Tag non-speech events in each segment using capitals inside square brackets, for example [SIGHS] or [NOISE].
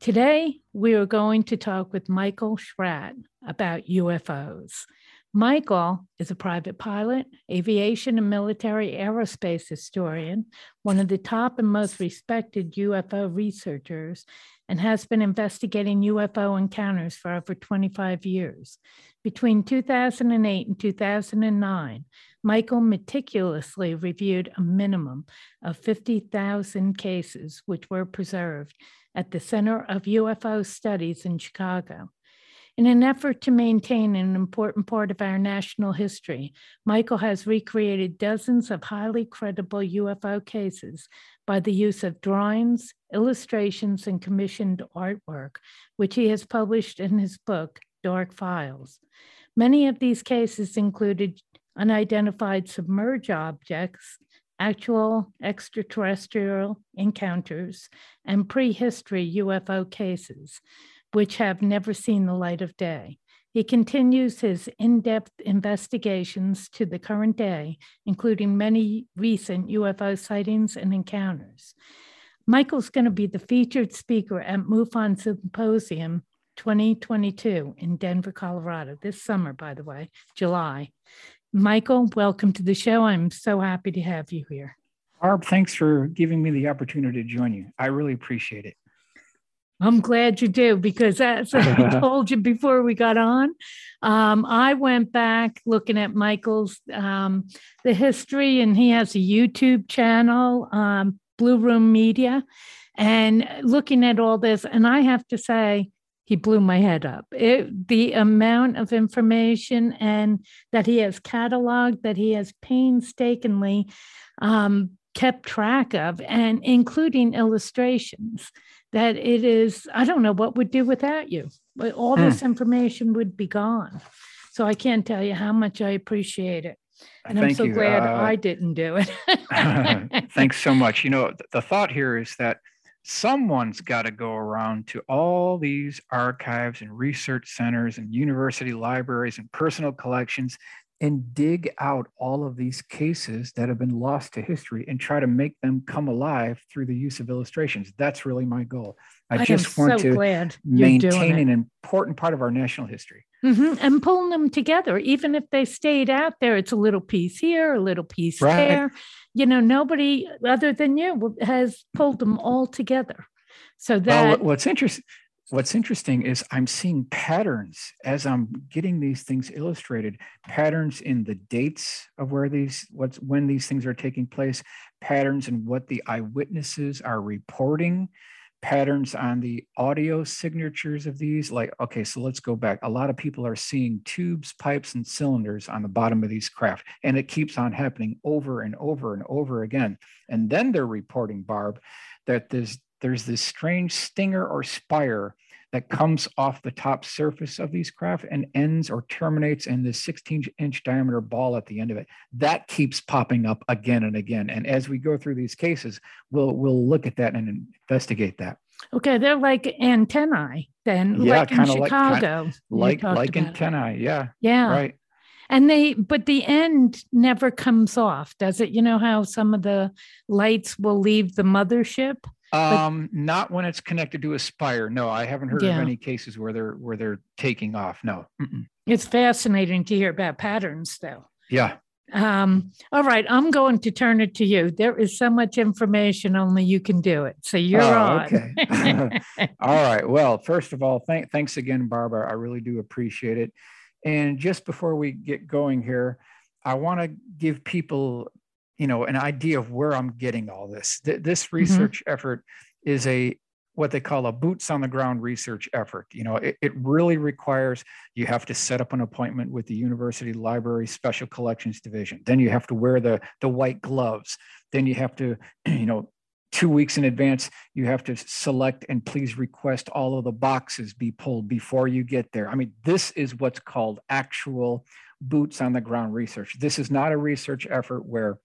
Today, we are going to talk with Michael Schratt about UFOs. Michael is a private pilot, aviation and military aerospace historian, one of the top and most respected UFO researchers, and has been investigating UFO encounters for over 25 years. Between 2008 and 2009, Michael meticulously reviewed a minimum of 50,000 cases, which were preserved at the Center of UFO Studies in Chicago. In an effort to maintain an important part of our national history, Michael has recreated dozens of highly credible UFO cases by the use of drawings, illustrations, and commissioned artwork, which he has published in his book, Dark Files. Many of these cases included unidentified submerged objects, actual extraterrestrial encounters, and prehistory UFO cases, which have never seen the light of day. He continues his in depth investigations to the current day, including many recent UFO sightings and encounters. Michael's going to be the featured speaker at MUFON Symposium 2022 in Denver, Colorado, this summer, by the way, July. Michael, welcome to the show. I'm so happy to have you here. Barb, thanks for giving me the opportunity to join you. I really appreciate it. I'm glad you do because as I [LAUGHS] told you before we got on, um, I went back looking at Michael's um, the history, and he has a YouTube channel, um, Blue Room Media, and looking at all this, and I have to say, he blew my head up. It, the amount of information and that he has cataloged, that he has painstakingly um, kept track of, and including illustrations, that it is, I don't know what would do without you. All hmm. this information would be gone. So I can't tell you how much I appreciate it. And Thank I'm so you. glad uh, I didn't do it. [LAUGHS] thanks so much. You know, the thought here is that someone's got to go around to all these archives and research centers and university libraries and personal collections and dig out all of these cases that have been lost to history and try to make them come alive through the use of illustrations. That's really my goal. I, I just want so to maintain an important part of our national history. Mm-hmm. And pulling them together, even if they stayed out there, it's a little piece here, a little piece right. there. You know, nobody other than you has pulled them all together. So that well, what's interesting what's interesting is I'm seeing patterns as I'm getting these things illustrated, patterns in the dates of where these what's when these things are taking place, patterns in what the eyewitnesses are reporting, patterns on the audio signatures of these. Like, okay, so let's go back. A lot of people are seeing tubes, pipes, and cylinders on the bottom of these craft, and it keeps on happening over and over and over again. And then they're reporting, Barb, that there's there's this strange stinger or spire that comes off the top surface of these craft and ends or terminates in this 16 inch diameter ball at the end of it. That keeps popping up again and again. And as we go through these cases, we'll we'll look at that and investigate that. Okay, they're like antennae then, yeah, like in Chicago. Like like, like antennae, yeah. Yeah. Right. And they, but the end never comes off, does it? You know how some of the lights will leave the mothership? Um, not when it's connected to a spire. No, I haven't heard yeah. of any cases where they're where they're taking off. No. Mm-mm. It's fascinating to hear about patterns, though. Yeah. Um, all right, I'm going to turn it to you. There is so much information, only you can do it. So you're oh, on. Okay. [LAUGHS] [LAUGHS] all right. Well, first of all, thank, thanks again, Barbara. I really do appreciate it. And just before we get going here, I want to give people you know an idea of where i'm getting all this Th- this mm-hmm. research mm-hmm. effort is a what they call a boots on the ground research effort you know it, it really requires you have to set up an appointment with the university library special collections division then you have to wear the the white gloves then you have to [CLEARS THROAT] you know two weeks in advance, you have to select and please request all of the boxes be pulled before you get there. I mean, this is what's called actual boots on the ground research. This is not a research effort where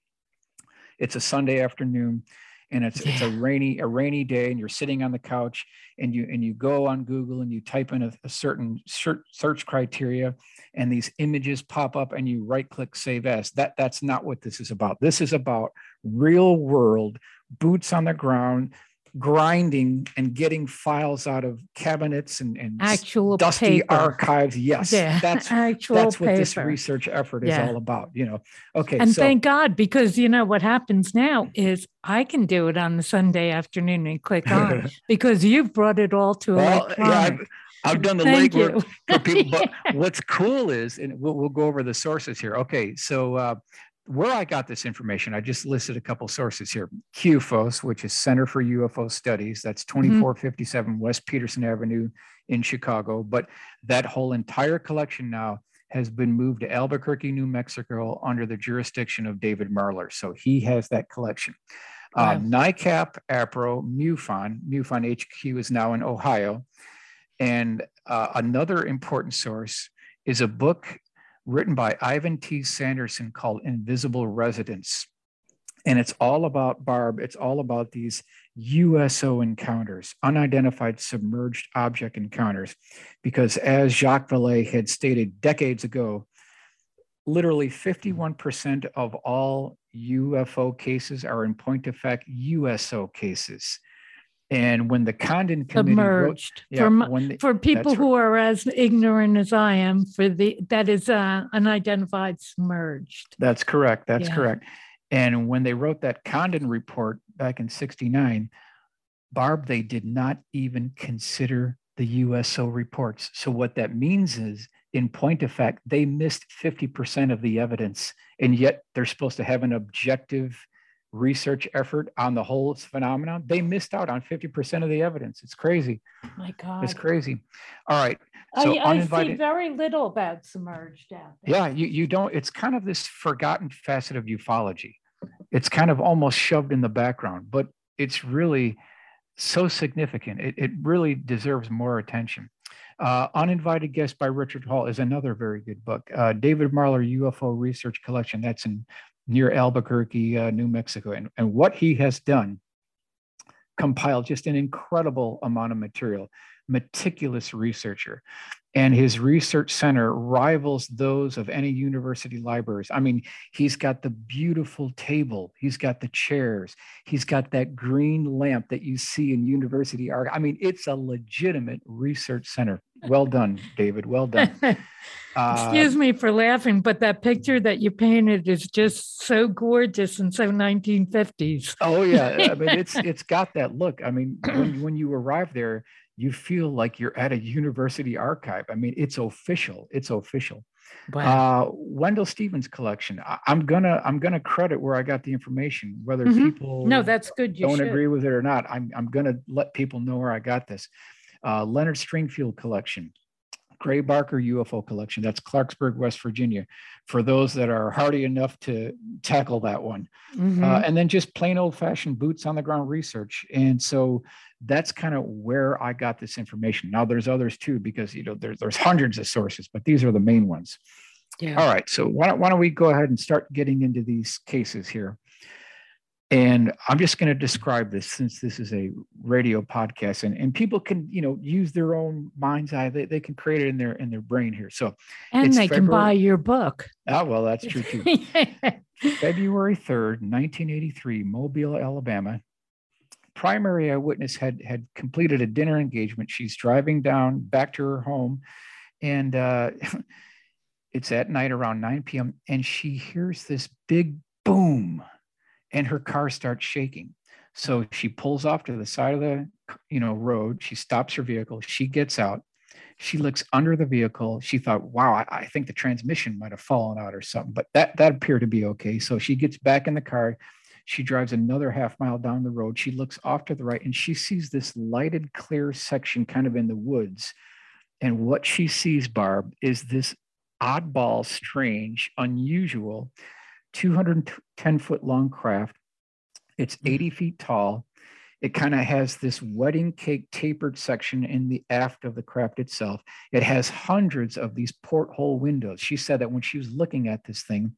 it's a Sunday afternoon and it's yeah. it's a rainy a rainy day and you're sitting on the couch and you and you go on Google and you type in a, a certain search criteria and these images pop up and you right click save as that that's not what this is about this is about real world boots on the ground grinding and getting files out of cabinets and, and actual dusty paper. archives. Yes, yeah. [LAUGHS] that's actual that's what paper. this research effort is yeah. all about. You know, okay. And so, thank God, because you know what happens now is I can do it on the Sunday afternoon and click on [LAUGHS] because you've brought it all to a well, electronic. Yeah, I've, I've done the legwork for people. But [LAUGHS] what's cool is, and we'll, we'll go over the sources here. Okay, so uh, where I got this information, I just listed a couple sources here. CUFOS, which is Center for UFO Studies, that's 2457 mm-hmm. West Peterson Avenue in Chicago. But that whole entire collection now has been moved to Albuquerque, New Mexico, under the jurisdiction of David Marler. So he has that collection. Uh, wow. Uh, NICAP, APRO, MUFON, MUFON HQ is now in Ohio. And uh, another important source is a book written by Ivan T. Sanderson called Invisible Residents. And it's all about Barb, it's all about these USO encounters, unidentified submerged object encounters. Because as Jacques Vallée had stated decades ago, literally 51% of all UFO cases are in point of fact USO cases. And when the Condon committee submerged wrote, yeah, for, the, for people who right. are as ignorant as I am, for the that is uh, unidentified submerged. That's correct. That's yeah. correct. And when they wrote that Condon report back in '69, Barb, they did not even consider the USO reports. So what that means is, in point of fact, they missed 50% of the evidence, and yet they're supposed to have an objective research effort on the whole phenomenon, they missed out on 50% of the evidence. It's crazy. My God. It's crazy. All right. So I, uninvited, I see very little about submerged out there. Yeah, you, you don't, it's kind of this forgotten facet of ufology. It's kind of almost shoved in the background, but it's really so significant. It, it really deserves more attention. Uh, Uninvited Guest by Richard Hall is another very good book. Uh, David Marler UFO Research Collection, that's in near Albuquerque, uh, New Mexico. And, and what he has done, compiled just an incredible amount of material, meticulous researcher and his research center rivals those of any university libraries. I mean, he's got the beautiful table, he's got the chairs, he's got that green lamp that you see in university art. I mean, it's a legitimate research center. Well done, David. Well done. [LAUGHS] Uh, Excuse me for laughing, but that picture that you painted is just so gorgeous and so 1950s. oh yeah, I mean [LAUGHS] it's it's got that look. I mean, when when you arrive there, you feel like you're at a university archive. I mean, it's official. It's official. Wow. Uh, Wendelle Stevens collection. I, am gonna I'm gonna credit where I got the information, whether mm-hmm. people no, that's good. You don't should. agree with it or not. I'm I'm gonna let people know where I got this. Uh, Leonard Stringfield collection. Gray Barker UFO collection. That's Clarksburg, West Virginia, for those that are hardy enough to tackle that one. Mm-hmm. Uh, and then just plain old fashioned boots on the ground research. And so that's kind of where I got this information. Now there's others too, because you know there's there's hundreds of sources, but these are the main ones. Yeah. All right. So why don't, why don't we go ahead and start getting into these cases here? And I'm just going to describe this since this is a radio podcast and, and people can, you know, use their own mind's eye. They, they can create it in their in their brain here. So and they February, can buy your book. Ah, well, that's true too. [LAUGHS] February 3rd, 1983, Mobile, Alabama. Primary eyewitness had had completed a dinner engagement. She's driving down back to her home, and uh, [LAUGHS] it's at night around 9 p.m. And she hears this big boom and her car starts shaking. So mm-hmm. she pulls off to the side of the you know road. She stops her vehicle. She gets out. She looks under the vehicle. She thought, "Wow, I, I think the transmission might have fallen out or something." But that that appeared to be okay. So she gets back in the car. She drives another half mile down the road. She looks off to the right and she sees this lighted, clear section kind of in the woods. And what she sees, Barb, is this oddball, strange, unusual 210 foot long craft. It's hmm. 80 feet tall. It kind of has this wedding cake tapered section in the aft of the craft itself. It has hundreds of these porthole windows. She said that when she was looking at this thing,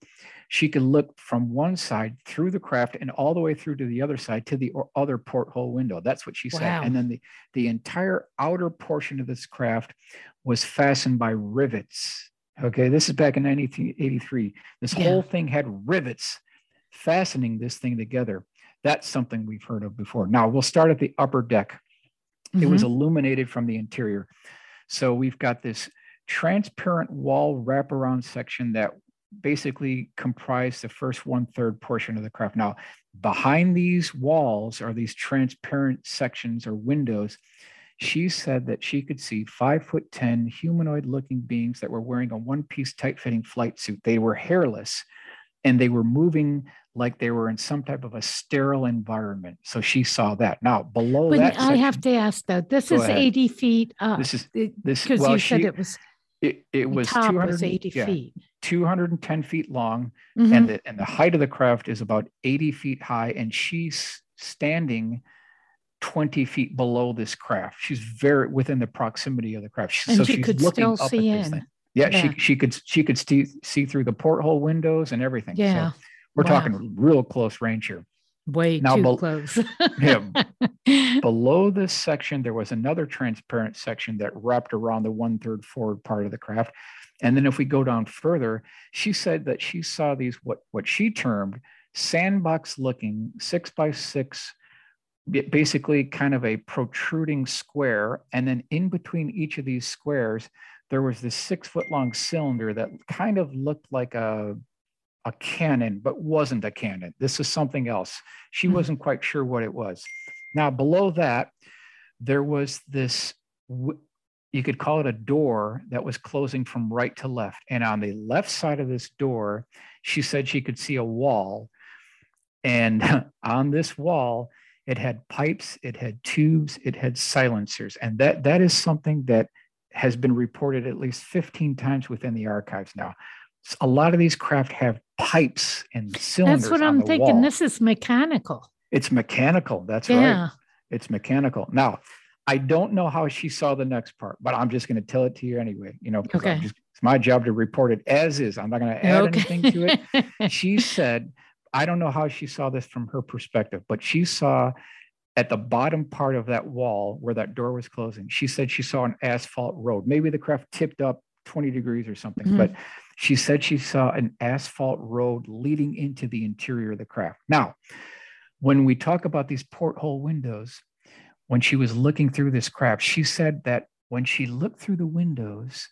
she could look from one side through the craft and all the way through to the other side to the other porthole window. That's what she said. And then the, the entire outer portion of this craft was fastened by rivets. Okay, this is back in 1983. This Yeah. whole thing had rivets fastening this thing together. That's something we've heard of before. Now we'll start at the upper deck. It was Mhm. illuminated from the interior. So we've got this transparent wall wraparound section that basically comprised the first one third portion of the craft. Now, behind these walls are these transparent sections or windows. She said that she could see five foot 10 humanoid looking beings that were wearing a one piece tight fitting flight suit. They were hairless and they were moving like they were in some type of a sterile environment. So she saw that. Now, below But that, I have to ask though, this is ahead. 80 feet up. this is Because this well, you said it was it, it was 200 was 80 yeah, feet. 210 feet long Mhm. and the and the height of the craft is about 80 feet high and she's standing 20 feet below this craft she's very within the proximity of the craft She- And so she could still up see at in. yeah, Yeah. she she could she could see, see through the porthole windows and everything So Yeah. we're Wow. talking real close range here Way Now too bel- close. [LAUGHS] Yeah. [LAUGHS] below this section there was another transparent section that wrapped around the one third forward part of the craft and then if we go down further she said that she saw these what what she termed sandbox looking six by six basically kind of a protruding square and then in between each of these squares there was this six foot long cylinder that kind of looked like a a cannon but wasn't a cannon. This is something else. She Mhm. wasn't quite sure what it was. Now below that there was this, you could call it a door that was closing from right to left. And on the left side of this door she said she could see a wall. And [LAUGHS] on this wall it had pipes it had tubes it had silencers and that that is something that has been reported at least 15 times within the archives now A lot of these craft have pipes and cylinders That's what I'm thinking. wall. This is mechanical. it's mechanical that's right Yeah. it's mechanical. Now, I don't know how she saw the next part, but I'm just going to tell it to you anyway. You know, Okay. just- it's my job to report it as is. I'm not going to add anything to it. [LAUGHS] She said, I don't know how she saw this from her perspective, but she saw at the bottom part of that wall where that door was closing, she said she saw an asphalt road. Maybe the craft tipped up 20 degrees or something, Mhm. but she said she saw an asphalt road leading into the interior of the craft. Now, when we talk about these porthole windows, when she was looking through this craft, she said that when she looked through the windows,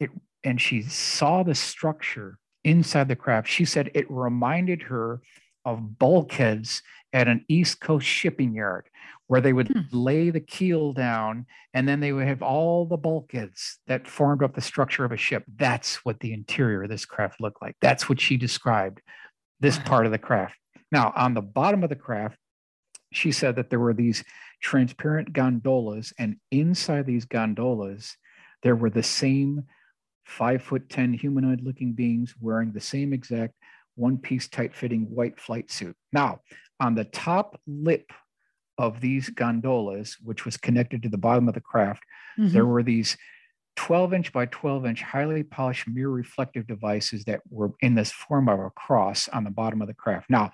it and she saw the structure inside the craft, she said it reminded her of bulkheads at an East Coast shipping yard where they would Hmm. lay the keel down and then they would have all the bulkheads that formed up the structure of a ship. That's what the interior of this craft looked like. That's what she described this part of the craft. Now, on the bottom of the craft, she said that there were these transparent gondolas, and inside these gondolas, there were the same five foot 10 humanoid looking beings wearing the same exact one piece tight fitting white flight suit. Now, on the top lip of these gondolas, which was connected to the bottom of the craft, there Mhm. were these 12 inch by 12 inch highly polished mirror reflective devices that were in this form of a cross on the bottom of the craft. Now,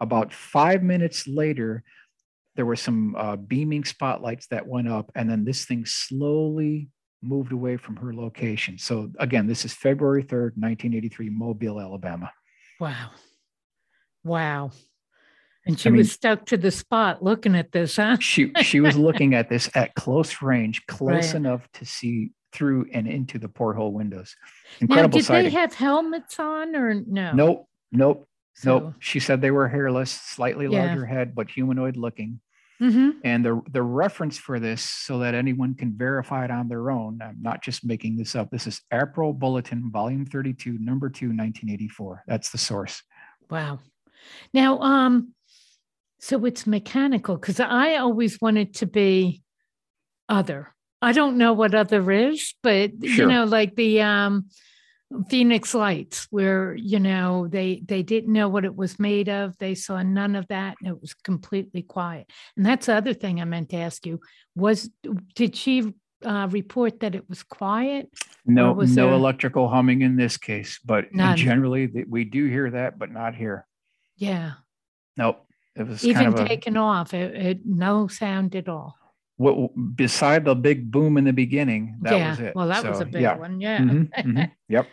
about five minutes later, there were some uh, beaming spotlights that went up, and then this thing slowly moved away from her location. So, again, this is February 3rd, 1983, Mobile, Alabama. Wow. Wow. And she I mean- was stuck to the spot looking at this, huh? She, she was looking at this at close range, close Right. enough to see through and into the porthole windows. Incredible Now, did sighting. they have helmets on or no? Nope, nope, So- nope. She said they were hairless, slightly Yeah. larger head, but humanoid looking. Mhm. And the, the reference for this, so that anyone can verify it on their own, I'm not just making this up. This is APRO Bulletin, Volume 32, Number 2, 1984. That's the source. Wow. Now, um, so it's mechanical because I always wanted to be other. I don't know what other is, but you know, like the um Phoenix Lights, where you know they they didn't know what it was made of. They saw none of that, and it was completely quiet. And that's the other thing I meant to ask you: was did she uh, report that it was quiet? No, was no there- electrical humming in this case, but None. generally we do hear that, but not here. Yeah, Nope. It was even kind of a, taken off, it, it no sound at all. what, beside the big boom in the beginning, that yeah, was it. well, that was a big yeah. one. Yeah. Mhm, mhm, [LAUGHS] Yep.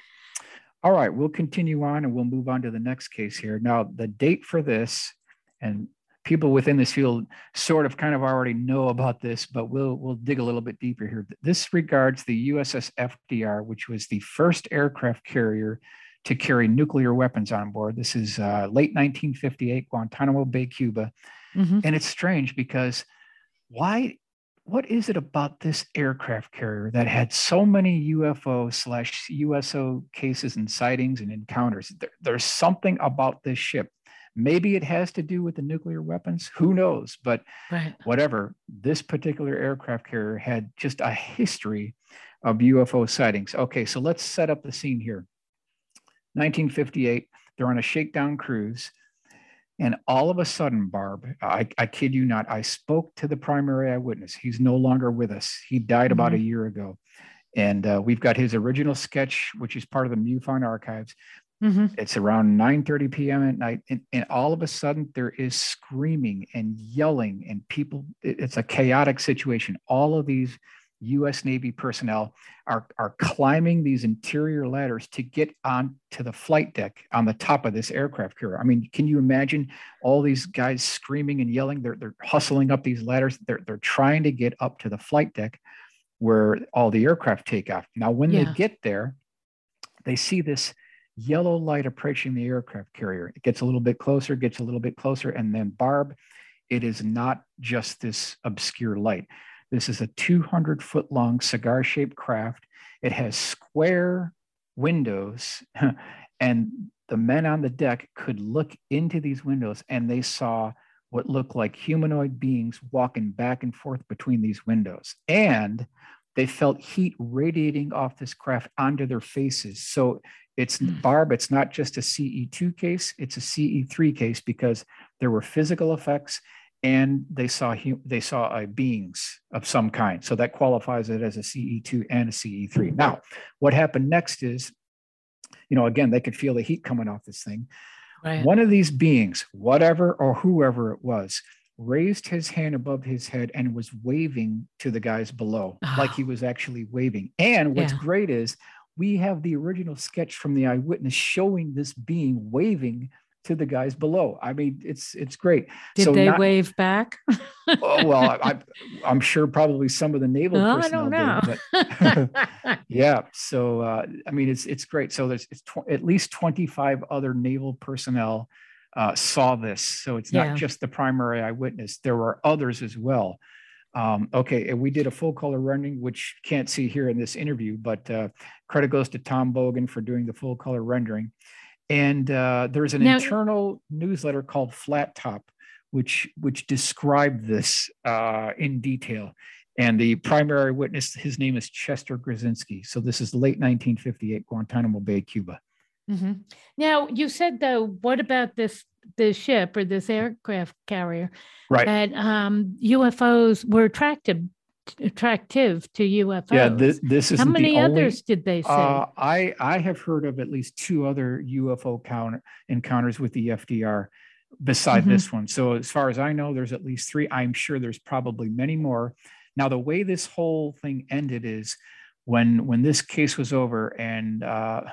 All right, we'll continue on and we'll move on to the next case here. Now, the date for this, and people within this field sort of kind of already know about this, but we'll we'll dig a little bit deeper here. This regards the USS FDR, which was the first aircraft carrier to carry nuclear weapons on board. This is uh, late 1958, Guantanamo Bay, Cuba. Mhm. And it's strange because why what is it about this aircraft carrier that had so many UFO slash USO cases and sightings and encounters? There- there's something about this ship. Maybe it has to do with the nuclear weapons. Who knows? But Right. whatever, this particular aircraft carrier had just a history of UFO sightings. Okay, so let's set up the scene here. 1958, they're on a shakedown cruise. And all of a sudden, Barb, I, I kid you not, I spoke to the primary eyewitness. He's no longer with us. He died about a year ago. And uh, we've got his original sketch, which is part of the MUFON archives. Mhm. It's around 9:30 p.m. at night, and, and all of a sudden there is screaming and yelling, and people. it- it's a chaotic situation. All of these U.S. Navy personnel are are climbing these interior ladders to get on to the flight deck on the top of this aircraft carrier. I mean, can you imagine all these guys screaming and yelling? They're they're hustling up these ladders. They're they're trying to get up to the flight deck where all the aircraft take off. Now, when Yeah. they get there, they see this yellow light approaching the aircraft carrier. It gets a little bit closer, gets a little bit closer, and then Barb, it is not just this obscure light. This is a 200 foot long cigar shaped craft. It has square windows, [LAUGHS] and the men on the deck could look into these windows and they saw what looked like humanoid beings walking back and forth between these windows. And they felt heat radiating off this craft onto their faces. So it's hmm. Barb, it's not just a CE2 case, it's a CE3 case because there were physical effects and they saw they saw beings of some kind. So that qualifies it as a CE2 and a CE3. Now, what happened next is, you know, again, they could feel the heat coming off this thing. Right. One of these beings, whatever or whoever it was, raised his hand above his head and was waving to the guys below, ah. like Oh. he was actually waving. And what's Yeah. great is we have the original sketch from the eyewitness showing this being waving to the guys below. I mean, it's it's great. Did so they not- wave back? Oh, well, I, I'm sure probably some of the naval I personnel don't did, know. but [LAUGHS] [LAUGHS] yeah. So uh, I mean, it's it's great. So there's it's tw- at least 25 other naval personnel uh, saw this. So it's not Yeah. just the primary eyewitness. There were others as well. Um, okay, and we did a full color rendering, which can't see here in this interview, but uh, credit goes to Tom Bogan for doing the full color rendering. And uh, there's an Now- internal newsletter called Flat Top, which which described this uh, in detail. And the primary witness, his name is Chester Grzinski. So this is late 1958, Guantanamo Bay, Cuba. Mhm. Now you said though, what about this this ship or this aircraft carrier Right. that um, UFOs were attractive attractive to UFOs? Yeah, this, this is How many the only, others did they say? Uh, I I have heard of at least two other UFO counter, encounters with the FDR beside Mhm. this one. So as far as I know, there's at least three. I'm sure there's probably many more. Now the way this whole thing ended is when when this case was over and uh,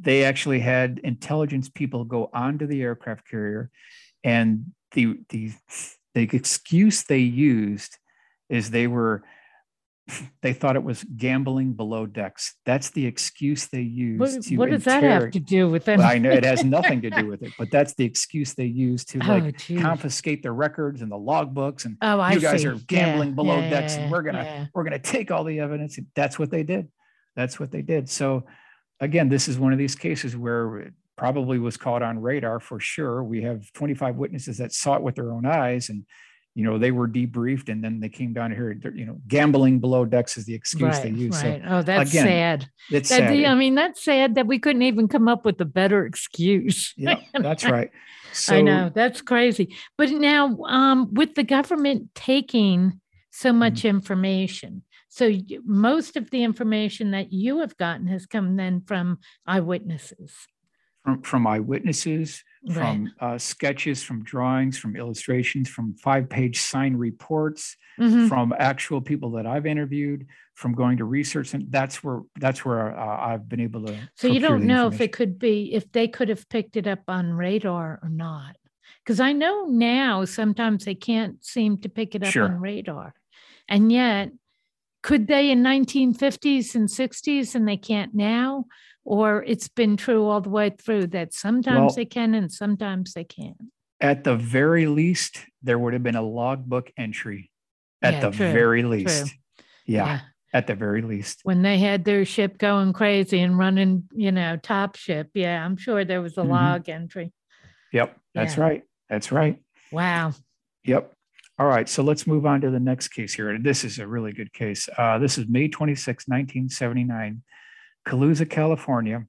they actually had intelligence people go onto the aircraft carrier, and the the the excuse they used is they were they thought it was gambling below decks. That's the excuse they used what to what does that have to do with Well, I know it has nothing to do [LAUGHS] with it, but that's the excuse they used to Oh, like geez. confiscate the records and the logbooks and Oh, I you guys see. are gambling Yeah, below yeah, decks and we're gonna yeah. we're gonna take all the evidence. That's what they did. That's what they did. So again, this is one of these cases where it probably was caught on radar for sure. We have 25 witnesses that saw it with their own eyes and you know they were debriefed and then they came down here you know gambling below decks is the excuse right, they use right. so oh that's again, sad it's that, sad. i mean that's sad that we couldn't even come up with a better excuse [LAUGHS] yeah that's right so, i know that's crazy but now um, with the government taking so Mm-hmm. much information so most of the information that you have gotten has come then from eyewitnesses from, from eyewitnesses Right. from uh, sketches from drawings from illustrations from five page sign reports Mhm. from actual people that i've interviewed from going to research and that's where that's where uh, i've been able to So you don't know if it could be if they could have picked it up on radar or not. Because I know now sometimes they can't seem to pick it up Sure. on radar. And yet, could they in 1950s and 60s and they can't now? Or it's been true all the way through that sometimes Well- they can and sometimes they can't. at the very least there would have been a logbook entry at Yeah, the true, very least yeah, at the very least When they had their ship going crazy and running, you know, top ship. Yeah, I'm sure there was a Mhm. log entry. yep that's Yeah. right that's right Wow. Yep. All right. So let's move on to the next case here. This is a really good case. Uh, this is May 26, 1979, Calusa, California.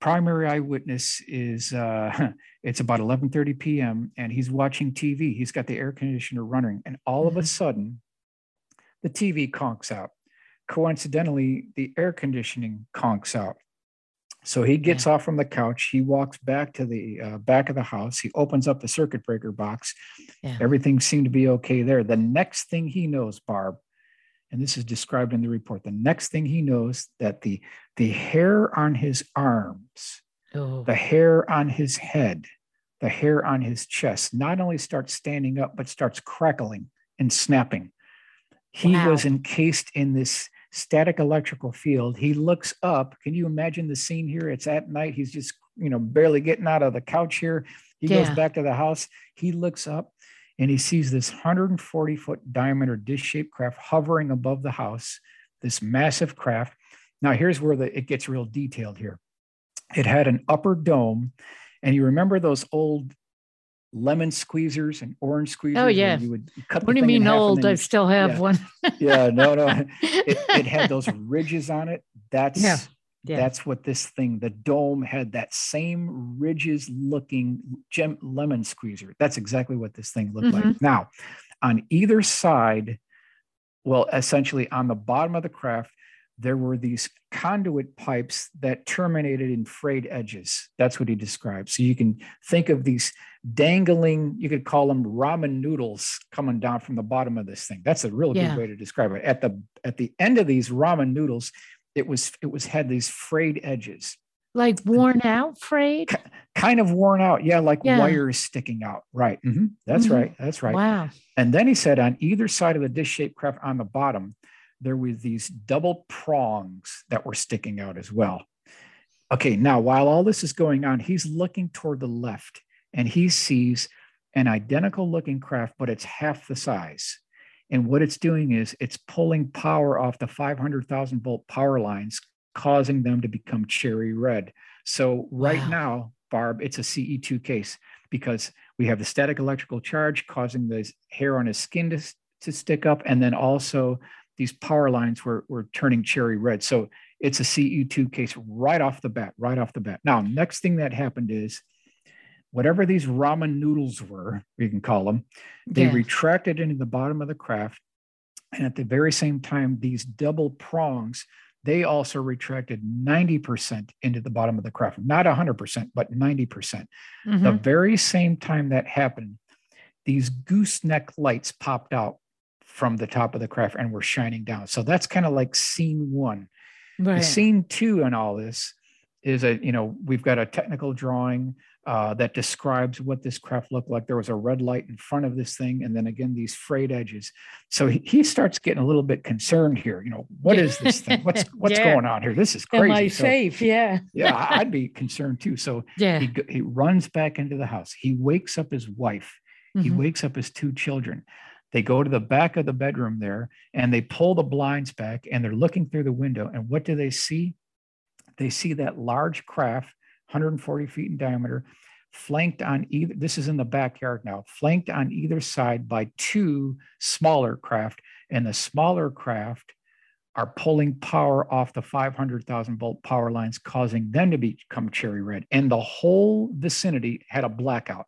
Primary eyewitness is uh, [LAUGHS] it's about 11:30 p.m. and he's watching TV. He's got the air conditioner running, and all of a Mhm. sudden, the TV conks out. Coincidentally, the air conditioning conks out. So he gets off from the couch. He walks back to the uh, back of the house. He opens up the circuit breaker box. Yeah. Everything seemed to be okay there. The next thing he knows, Barb, and this is described in the report, the next thing he knows that the the hair on his arms, Oh, the hair on his head, the hair on his chest not only starts standing up but starts crackling and snapping. He was encased in this static electrical field. He looks up. Can you imagine the scene here? It's at night. He's just, you know, barely getting out of the couch here. He goes back to the house. He looks up and he sees this 140 foot diameter dish shaped craft hovering above the house, this massive craft. Now, here's where the, it gets real detailed here. It had an upper dome. And you remember those old lemon squeezers and orange squeezers? Oh, yeah. You would cut the what do you mean old? I still have yeah. one. yeah, no, no. [LAUGHS] It, it had those ridges on it. That's Yeah, yeah. that's what this thing, the dome had that same ridges looking gem lemon squeezer. That's exactly what this thing looked Mm-hmm. like. Now, on either side, well, essentially on the bottom of the craft, there were these conduit pipes that terminated in frayed edges. That's what he described. So you can think of these dangling, you could call them ramen noodles coming down from the bottom of this thing. That's a real Yeah. good way to describe it. At the at the end of these ramen noodles, it was it was had these frayed edges, like worn out, frayed. kind of worn out. Yeah, like Yeah. wires sticking out. Right. Mhm. That's Mhm. right. That's right. Wow. And then he said on either side of the dish shaped craft on the bottom, there were these double prongs that were sticking out as well. Okay, now while all this is going on, he's looking toward the left and he sees an identical looking craft, but it's half the size. And what it's doing is it's pulling power off the 500,000 volt power lines, causing them to become cherry red. So, right Wow. now, Barb, it's a CE2 case because we have the static electrical charge causing the hair on his skin to, to stick up. And then also these power lines were, were turning cherry red. So it's a CE2 case right off the bat, right off the bat. Now, next thing that happened is whatever these ramen noodles were, we can call them, they Yeah. retracted into the bottom of the craft. And at the very same time, these double prongs, they also retracted 90% into the bottom of the craft. Not 100%, but 90%. The Mhm. very same time that happened, these gooseneck lights popped out from the top of the craft and were shining down. So that's kind of like scene one. The scene two in all this is a, you know, we've got a technical drawing uh, that describes what this craft looked like. There was a red light in front of this thing, and then again, these frayed edges. So he, he starts getting a little bit concerned here. You know, what is this thing? [LAUGHS] What's what's Yeah. going on here? This is crazy. Am I. So, safe? Yeah. yeah, I'd be concerned too. So Yeah. he, he runs back into the house. He wakes up his wife. He Mhm. wakes up his two children. They go to the back of the bedroom there and they pull the blinds back and they're looking through the window. And what do they see? They see that large craft, 140 feet in diameter, flanked on either, this is in the backyard now, flanked on either side by two smaller craft. And the smaller craft are pulling power off the 500,000 volt power lines, causing them to become cherry red. And the whole vicinity had a blackout,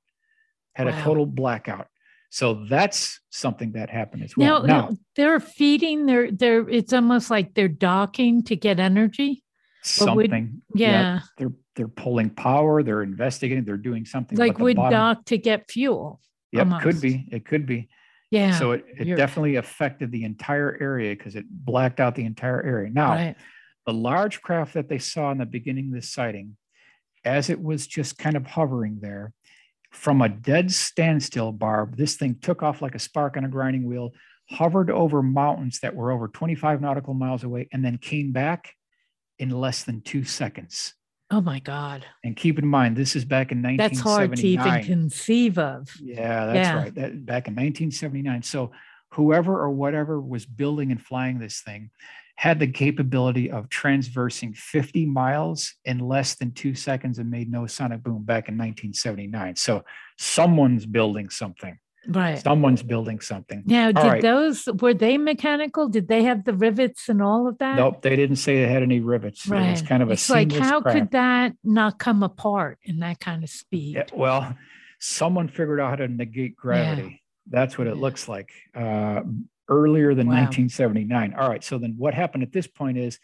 had wow. a total blackout. So that's something that happened as well. Now, now they're feeding, they're, they're, it's almost like they're docking to get energy. Something. yeah. yeah. They're, they're pulling power, they're investigating, they're doing something. Like would bottom, dock to get fuel. Yeah, could be. It could be. Yeah. So it, it definitely affected the entire area because it blacked out the entire area. Now, right. the large craft that they saw in the beginning of this sighting, as it was just kind of hovering there, from a dead standstill, Barb, this thing took off like a spark on a grinding wheel, hovered over mountains that were over 25 nautical miles away, and then came back in less than two seconds. Oh my God. And keep in mind, this is back in 1979. That's hard to even conceive of. Yeah, that's yeah. right. That, back in 1979. So whoever or whatever was building and flying this thing had the capability of transversing 50 miles in less than two seconds and made no sonic boom back in 1979. So someone's building something. Right. Someone's building something. Now, did right. those were they mechanical? Did they have the rivets and all of that? Nope, they didn't say they had any rivets. Right. It was kind of a it's like how could that not come apart in that kind of speed? Yeah, well, someone figured out how to negate gravity. Yeah. That's what it looks like. Uh, earlier than wow. 1979. All right. So then what happened at this point is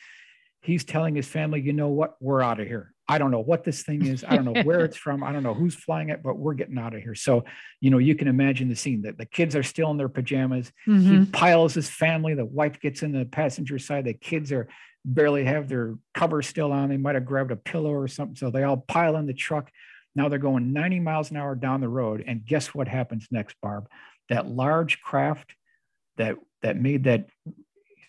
he's telling his family, you know what? We're out of here. I don't know what this thing is. I don't know [LAUGHS] where it's from. I don't know who's flying it, but we're getting out of here. So, you know, you can imagine the scene that the kids are still in their pajamas. Mm-hmm. He piles his family. The wife gets in the passenger side. The kids are barely have their cover still on. They might have grabbed a pillow or something. So they all pile in the truck. Now they're going 90 miles an hour down the road. And guess what happens next, Barb? That large craft that that made that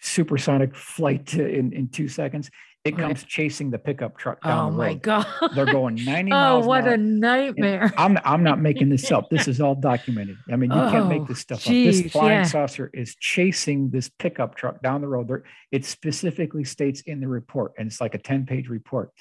supersonic flight in, in two seconds it comes chasing the pickup truck down oh the road. my god! They're going [LAUGHS] 90 miles. Oh, what a nightmare! I'm I'm not making this up. This is all [LAUGHS] documented. I mean, you oh, can't make oh, this stuff geez, up. This flying yeah. saucer is chasing this pickup truck down the road. There, it specifically states in the report, and it's like a 10 page report.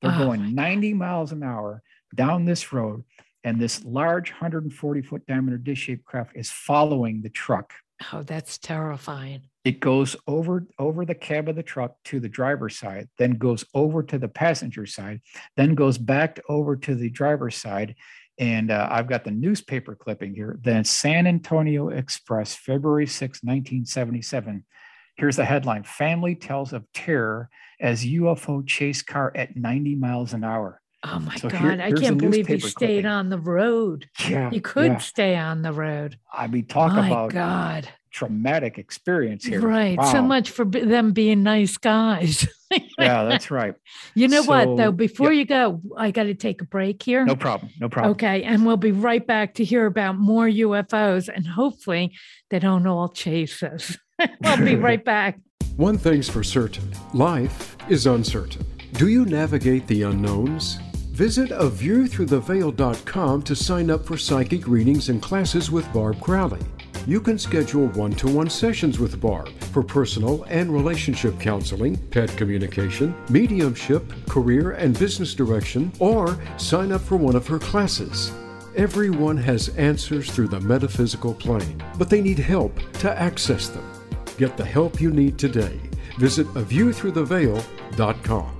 They're oh going 90 miles an hour down this road, and this large 140 foot diameter dish shaped craft is following the truck. Oh, that's terrifying it goes over over the cab of the truck to the driver's side then goes over to the passenger side then goes back over to the driver's side and uh, i've got the newspaper clipping here the san antonio express february 6 1977 here's the headline family tells of terror as ufo chase car at 90 miles an hour Oh my so God. Here, I can't believe you stayed clipping. on the road. Yeah. You could yeah. stay on the road. I mean, talk my about God traumatic experience here. Right. Wow. So much for them being nice guys. [LAUGHS] yeah, that's right. You know so, what, though? Before you go, I got to take a break here. No problem. No problem. Okay. And we'll be right back to hear about more UFOs and hopefully they don't all chase us. [LAUGHS] we'll be [LAUGHS] right back. One thing's for certain life is uncertain. Do you navigate the unknowns? Visit a view through the aviewthroughtheveil.com to sign up for psychic readings and classes with Barb Crowley you can schedule one to one sessions with Barb for personal and relationship counseling, pet communication, mediumship, career and business direction, or sign up for one of her classes. Everyone has answers through the metaphysical plane, but they need help to access them. Get the help you need today. Visit aviewthroughtheveil.com.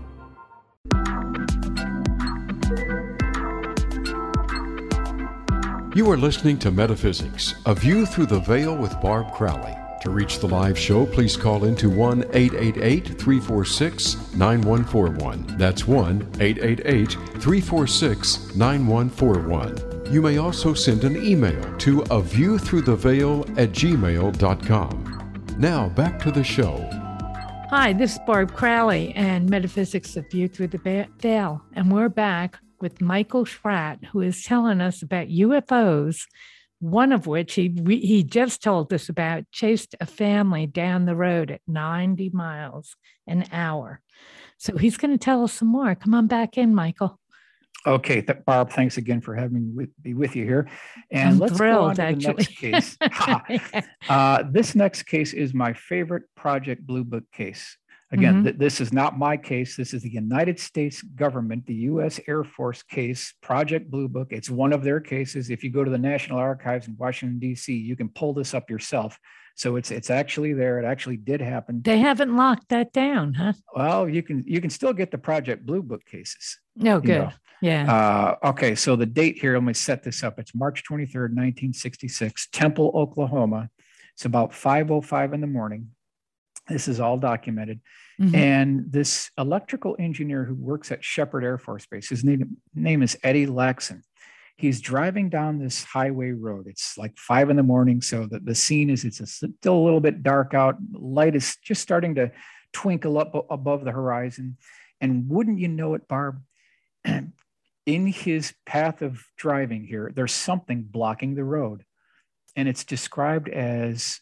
You are listening to Metaphysics, a view through the veil with Barb Crowley. To reach the live show, please call into 1 888 346 9141. That's 1 888 346 9141. You may also send an email to a view through the veil at gmail.com. Now back to the show. Hi, this is Barb Crowley and Metaphysics of View Through the Veil, and we're back with Michael Schratt, who is telling us about UFOs, one of which he, he just told us about chased a family down the road at 90 miles an hour. So he's going to tell us some more. Come on back in, Michael. Okay, th- Barb, thanks again for having me with, be with you here. And I'm let's thrilled, go on to the next case. [LAUGHS] uh, this next case is my favorite Project Blue Book case. Again, mm-hmm. th- this is not my case. This is the United States government, the U.S. Air Force case, Project Blue Book. It's one of their cases. If you go to the National Archives in Washington, D.C., you can pull this up yourself. So it's it's actually there. It actually did happen. They haven't locked that down, huh? Well, you can you can still get the Project Blue Book cases. No, oh, good. Know. Yeah. Uh, okay, so the date here, let me set this up. It's March 23rd, 1966, Temple, Oklahoma. It's about 5:05 in the morning. This is all documented. Mm-hmm. And this electrical engineer who works at Sheppard Air Force Base, his name, name is Eddie Laxson. He's driving down this highway road. It's like five in the morning. So the, the scene is it's a, still a little bit dark out. Light is just starting to twinkle up above the horizon. And wouldn't you know it, Barb? [CLEARS THROAT] in his path of driving here, there's something blocking the road. And it's described as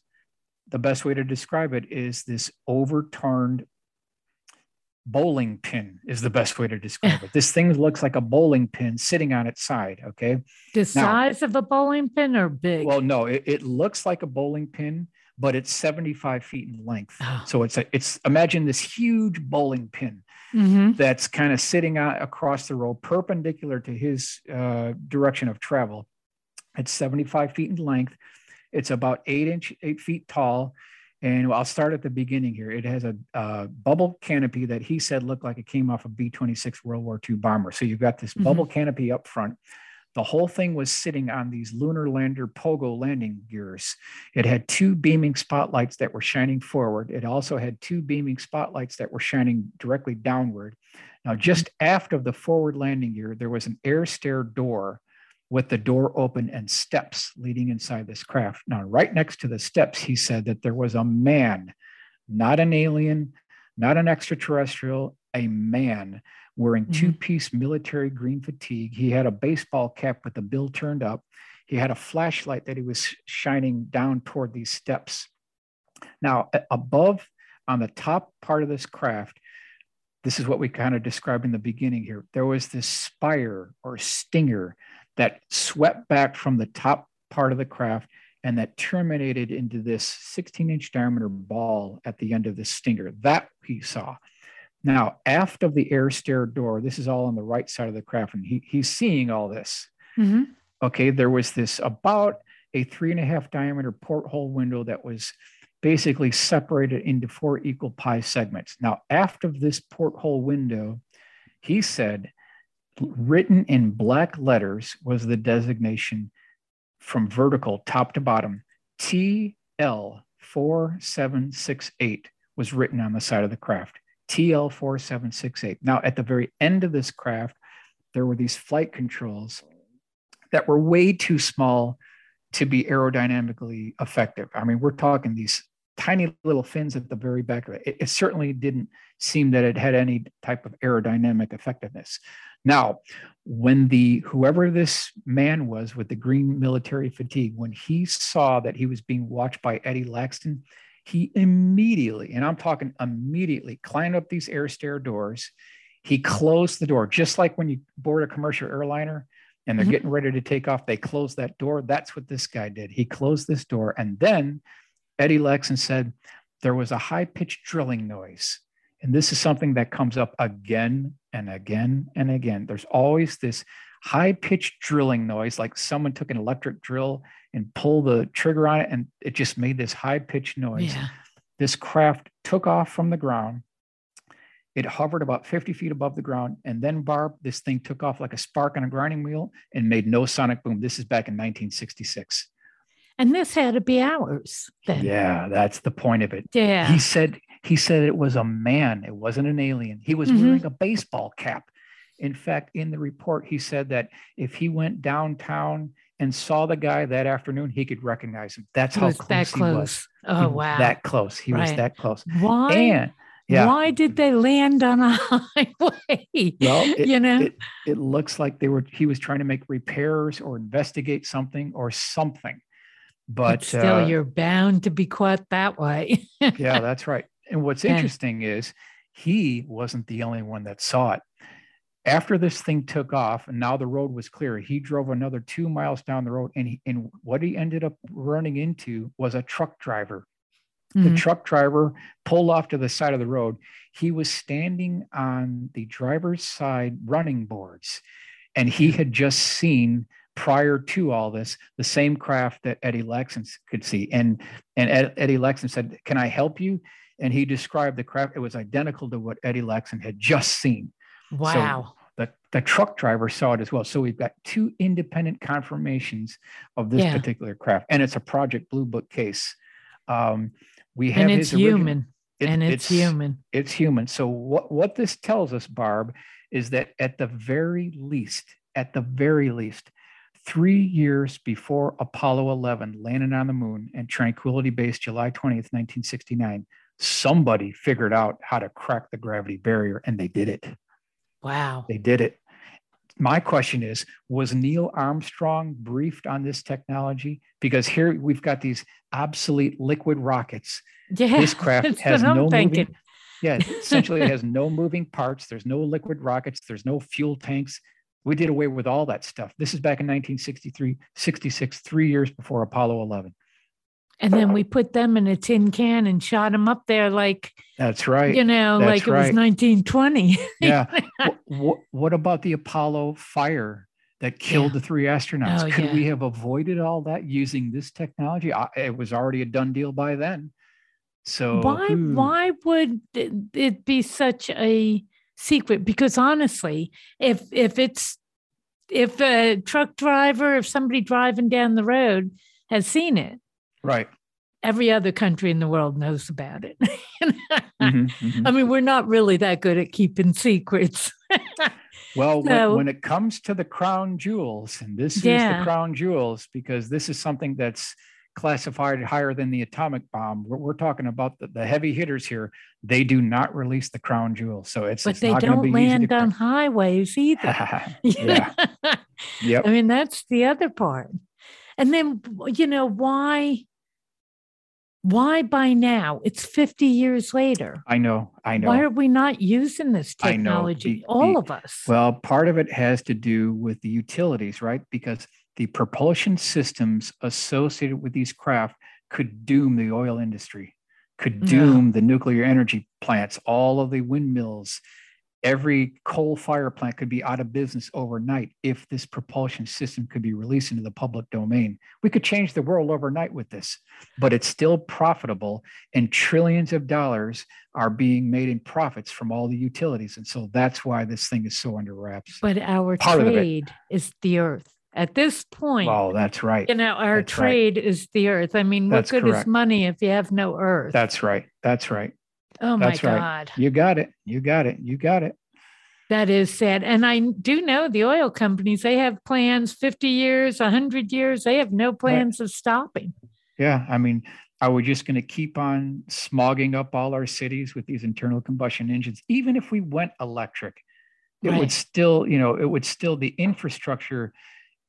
the best way to describe it is this overturned bowling pin is the best way to describe it. This thing looks like a bowling pin sitting on its side. Okay. The now, size of a bowling pin or big? Well, no, it, it, looks like a bowling pin, but it's 75 feet in length. Oh. So it's a, it's imagine this huge bowling pin mm-hmm. that's kind of sitting out across the road, perpendicular to his uh, direction of travel. It's 75 feet in length. It's about eight inch, eight feet tall. And I'll start at the beginning here. It has a, bubble canopy that he said looked like it came off a B 26 World War II bomber. So you've got this mm-hmm. bubble canopy up front. The whole thing was sitting on these lunar lander pogo landing gears. It had two beaming spotlights that were shining forward. It also had two beaming spotlights that were shining directly downward. Now, just aft of the forward landing gear, there was an air stair door with the door open and steps leading inside this craft. Now, right next to the steps, he said that there was a man, not an alien, not an extraterrestrial, a man wearing mm-hmm. two piece military green fatigue. He had a baseball cap with the bill turned up. He had a flashlight that he was shining down toward these steps. Now, above on the top part of this craft, this is what we kind of described in the beginning here. There was this spire or stinger that swept back from the top part of the craft and that terminated into this 16 inch diameter ball at the end of the stinger. That he saw. Now, aft of the air stair door, this is all on the right side of the craft, and he, he's seeing all this. Mm-hmm. Okay, there was this about a three and a half diameter porthole window that was basically separated into four equal pie segments. Now, aft of this porthole window, he said written in black letters was the designation from vertical top to bottom. TL4768 was written on the side of the craft. TL4768. Now, at the very end of this craft, there were these flight controls that were way too small to be aerodynamically effective. I mean, we're talking these tiny little fins at the very back of it. It, it certainly didn't seem that it had any type of aerodynamic effectiveness. Now, when the whoever this man was with the green military fatigue, when he saw that he was being watched by Eddie Laxson, he immediately, and I'm talking immediately, climbed up these air stair doors. He closed the door, just like when you board a commercial airliner and they're mm-hmm. getting ready to take off, they close that door. That's what this guy did. He closed this door. And then Eddie Laxson said there was a high pitched drilling noise. And this is something that comes up again and again and again. There's always this high pitched drilling noise, like someone took an electric drill and pulled the trigger on it, and it just made this high pitched noise. Yeah. This craft took off from the ground. It hovered about 50 feet above the ground. And then, Barb, this thing took off like a spark on a grinding wheel and made no sonic boom. This is back in 1966. And this had to be ours then. Yeah, that's the point of it. Yeah. He said he said it was a man, it wasn't an alien. He was mm-hmm. wearing a baseball cap. In fact, in the report, he said that if he went downtown and saw the guy that afternoon, he could recognize him. That's how close, that close. he was. Oh, he wow. That close. He right. was that close. Why? And yeah. Why did they land on a highway? Well, [LAUGHS] it, you know, it, it looks like they were. He was trying to make repairs or investigate something or something. But, but still, uh, you're bound to be caught that way. yeah, that's right. And what's interesting is he wasn't the only one that saw it. After this thing took off and now the road was clear, he drove another two miles down the road. And, he, and what he ended up running into was a truck driver The mm-hmm. truck driver pulled off to the side of the road. He was standing on the driver's side running boards, and he had just seen prior to all this the same craft that Eddie Laxson could see. And and Ed, Eddie Laxson said, "Can I help you?" And he described the craft. It was identical to what Eddie Laxson had just seen. Wow. So the, the truck driver saw it as well. So we've got two independent confirmations of this Yeah. particular craft, and it's a Project Blue Book case. Um, we have and it's original- human. it- and it's, human. it's human. So what what this tells us, Barb, is that at the very least, at the very least, three years before Apollo 11 landed on the moon and Tranquility Base, July 20th, 1969, somebody figured out how to crack the gravity barrier, and they did it. Wow. They did it. My question is Was Neil Armstrong briefed on this technology? Because here we've got these obsolete liquid rockets. Yeah. This craft has no thinking. moving. Yeah, [LAUGHS] essentially, it has no moving parts. There's no liquid rockets. There's no fuel tanks. We did away with all that stuff. This is back in 1963, 66, three years before Apollo 11. And then we put them in a tin can and shot them up there like, That's right. you know, That's like it was 1920. [LAUGHS] Yeah. [LAUGHS] what, what about the Apollo fire that killed Yeah. the three astronauts? Oh, Could yeah. we have avoided all that using this technology? I, it was already a done deal by then. So why hmm, why would it be such a secret because honestly if if it's if a truck driver if somebody driving down the road has seen it Right. every other country in the world knows about it [LAUGHS] Mhm, mhm. i mean we're not really that good at keeping secrets [LAUGHS] Well, So- when, when it comes to the crown jewels, and this is the crown jewels because this is something that's classified higher than the atomic bomb. We're, we're talking about the, the heavy hitters here. They do not release the crown jewels, so it's but it's they don't land on crack. highways either [LAUGHS] yeah. Yep. I mean, that's the other part. And then, you know, why? Why by now? It's 50 years later. I know. I know. Why are we not using this technology? The- All the- of us. Well, part of it has to do with the utilities, right? Because the propulsion systems associated with these craft could doom the oil industry, could Yeah. doom the nuclear energy plants, all of the windmills. Every coal fire plant could be out of business overnight if this propulsion system could be released into the public domain. We could change the world overnight with this, but it's still profitable, and trillions of dollars are being made in profits from all the utilities. And so that's why this thing is so under wraps. but our part trade is the earth. At this point, Oh, that's right. you know, our That's right. trade is the earth. I mean, That's what good is money if you have no earth? That's right. That's right. Oh my that's right. God. You got it. You got it. You got it. That is sad. And I do know the oil companies, they have plans 50 years, 100 years. They have no plans of stopping. Yeah. I mean, are we just going to keep on smogging up all our cities with these internal combustion engines? Even if we went electric, it Right. would still, you know, it would still, the infrastructure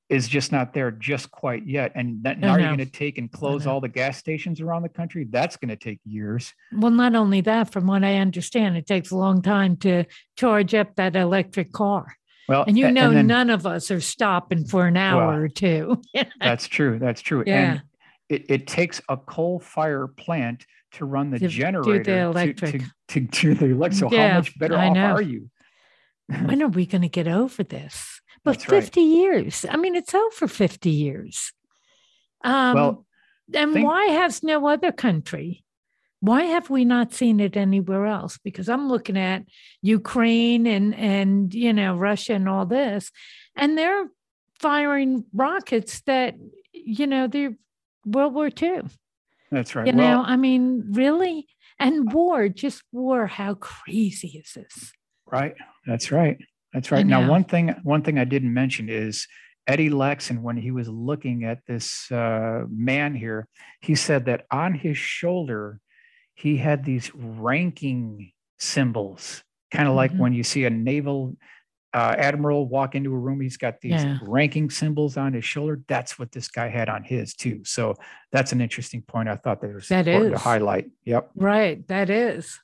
is just not there just quite yet. And that, now you're going to take and close all the gas stations around the country. That's going to take years. Well, not only that, from what I understand, it takes a long time to charge up that electric car. Well, And you know, then- none of us are stopping for an hour Well, or two. [LAUGHS] That's true. That's true. Yeah. And it, it takes a coal fire plant to run the To do the generator to- electric. To, to, do the electric. So Yeah, how much better I off know. are you? when [LAUGHS] are we going to get over this? But That's right. 50 years. I mean, it's over 50 years. Um, Well, and think- why has no other country? Why have we not seen it anywhere else? Because I'm looking at Ukraine and and you know Russia and all this, and they're firing rockets that you know they're World War II. That's right. You well, know, I mean, really, and war, just war. How crazy is this? right. That's right. That's right. Now, one thing, one thing I didn't mention is Eddie Laxson, when he was looking at this uh, man here, he said that on his shoulder, he had these ranking symbols, kind of like Mhm. when you see a naval uh, admiral walk into a room, he's got these Yeah. ranking symbols on his shoulder. That's what this guy had on his too. So that's an interesting point. I thought that was That important is. to highlight. Yep. Right, that is.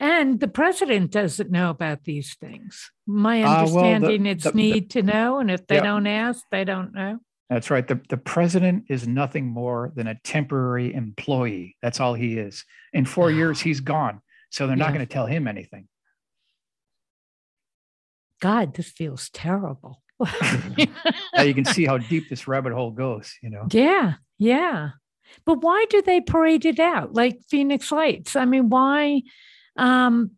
And the president doesn't know about these things. My Uh, well, the- understanding it's the- the- need to know, and if they Yeah. don't ask, they don't know. That's right. The, the president is nothing more than a temporary employee. That's all he is. In four [SIGHS] years, he's gone. So they're not going to tell him anything. God, this feels terrible. [LAUGHS] Now you can see how deep this rabbit hole goes, you know. Yeah, yeah. But why do they parade it out like Phoenix Lights? I mean, why um,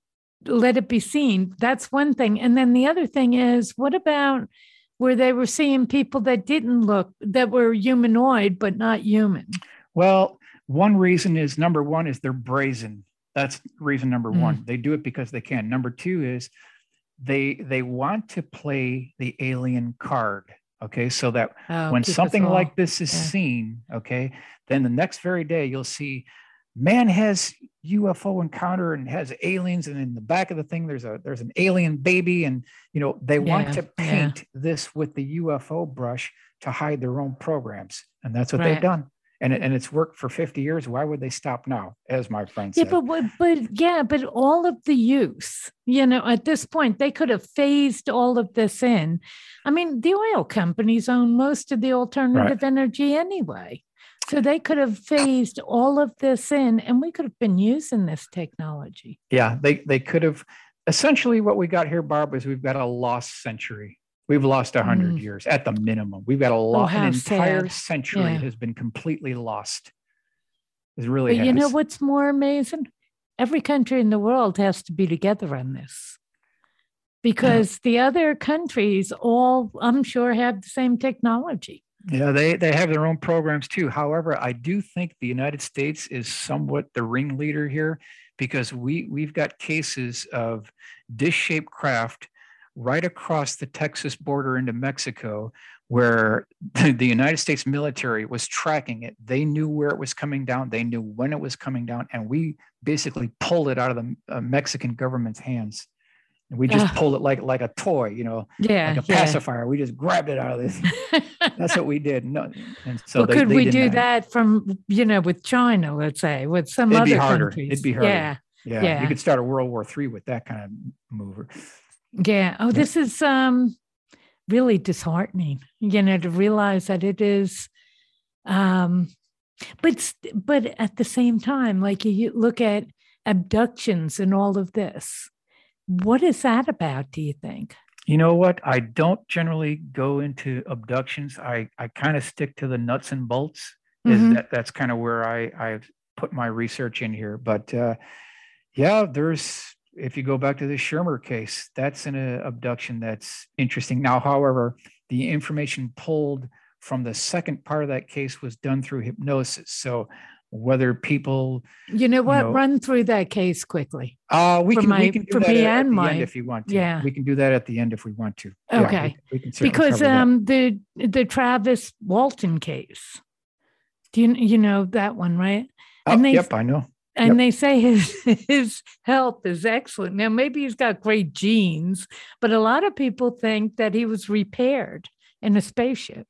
let it be seen? That's one thing. And then the other thing is, what about where they were seeing people that didn't look, that were humanoid, but not human? Well, one reason is number one is they're brazen. That's reason number Mm. one. They do it because they can. Number two is they they want to play the alien card. Okay, so that Oh, when something like this is yeah. seen, okay, then the next very day you'll see man has UFO encounter and has aliens, and in the back of the thing there's a there's an alien baby, and you know they want Yeah, to yeah. paint this with the UFO brush to hide their own programs, and that's what Right. they've done. And, and it's worked for 50 years. Why would they stop now? As my friend Yeah, said. but, but but yeah, but all of the use, you know, at this point, they could have phased all of this in. I mean, the oil companies own most of the alternative energy anyway. So they could have phased all of this in and we could have been using this technology. yeah, they, they could have essentially what we got here, Barb, is we've got a lost century. We've lost a hundred Mm. years at the minimum. We've got a lot, how an entire sad. century Yeah. has been completely lost. It's really But you know what's more amazing? Every country in the world has to be together on this. Because the other countries all, I'm sure, have the same technology. Yeah, they they have their own programs too. However, I do think the United States is somewhat the ringleader here because we we've got cases of dish-shaped craft right across the Texas border into Mexico where [LAUGHS] the United States military was tracking it. They knew where it was coming down, they knew when it was coming down and we basically pulled it out of the uh, Mexican government's hands. And we just Ah. pulled it like like a toy, you know, Yeah. like a pacifier. We just grabbed it out of this [LAUGHS] that's what we did. No, and so well, they, could they we do that from, you know, with China, let's say, with some It'd be other harder. countries? It'd be harder. Yeah. Yeah, Yeah. you could start a World War Three with that kind of mover. Yeah. Oh, this is um really disheartening, you know, to realize that it is um but but at the same time, like you- you look at abductions and all of this. What is that about, do you think? You know what? I don't generally go into abductions. I I kind of stick to the nuts and bolts. Is Mhm. that that's kind of where I I've put my research in here. But uh, yeah, there's if you go back to the Schirmer case, that's an uh, abduction that's interesting. Now, however, the information pulled from the second part of that case was done through hypnosis. So whether people You know what? know, Run through that case quickly. Uh, we For can my- we can do for that me at, at and the my- end if you want to. yeah. we can do that at the end if we want to. Yeah, we Okay. we because that. um the the Travis Walton case. Do you you know that one, right? Oh, and they- yep, I know. And Yep. they say his [LAUGHS] his health is excellent. Now maybe he's got great genes, but a lot of people think that he was repaired in a spaceship.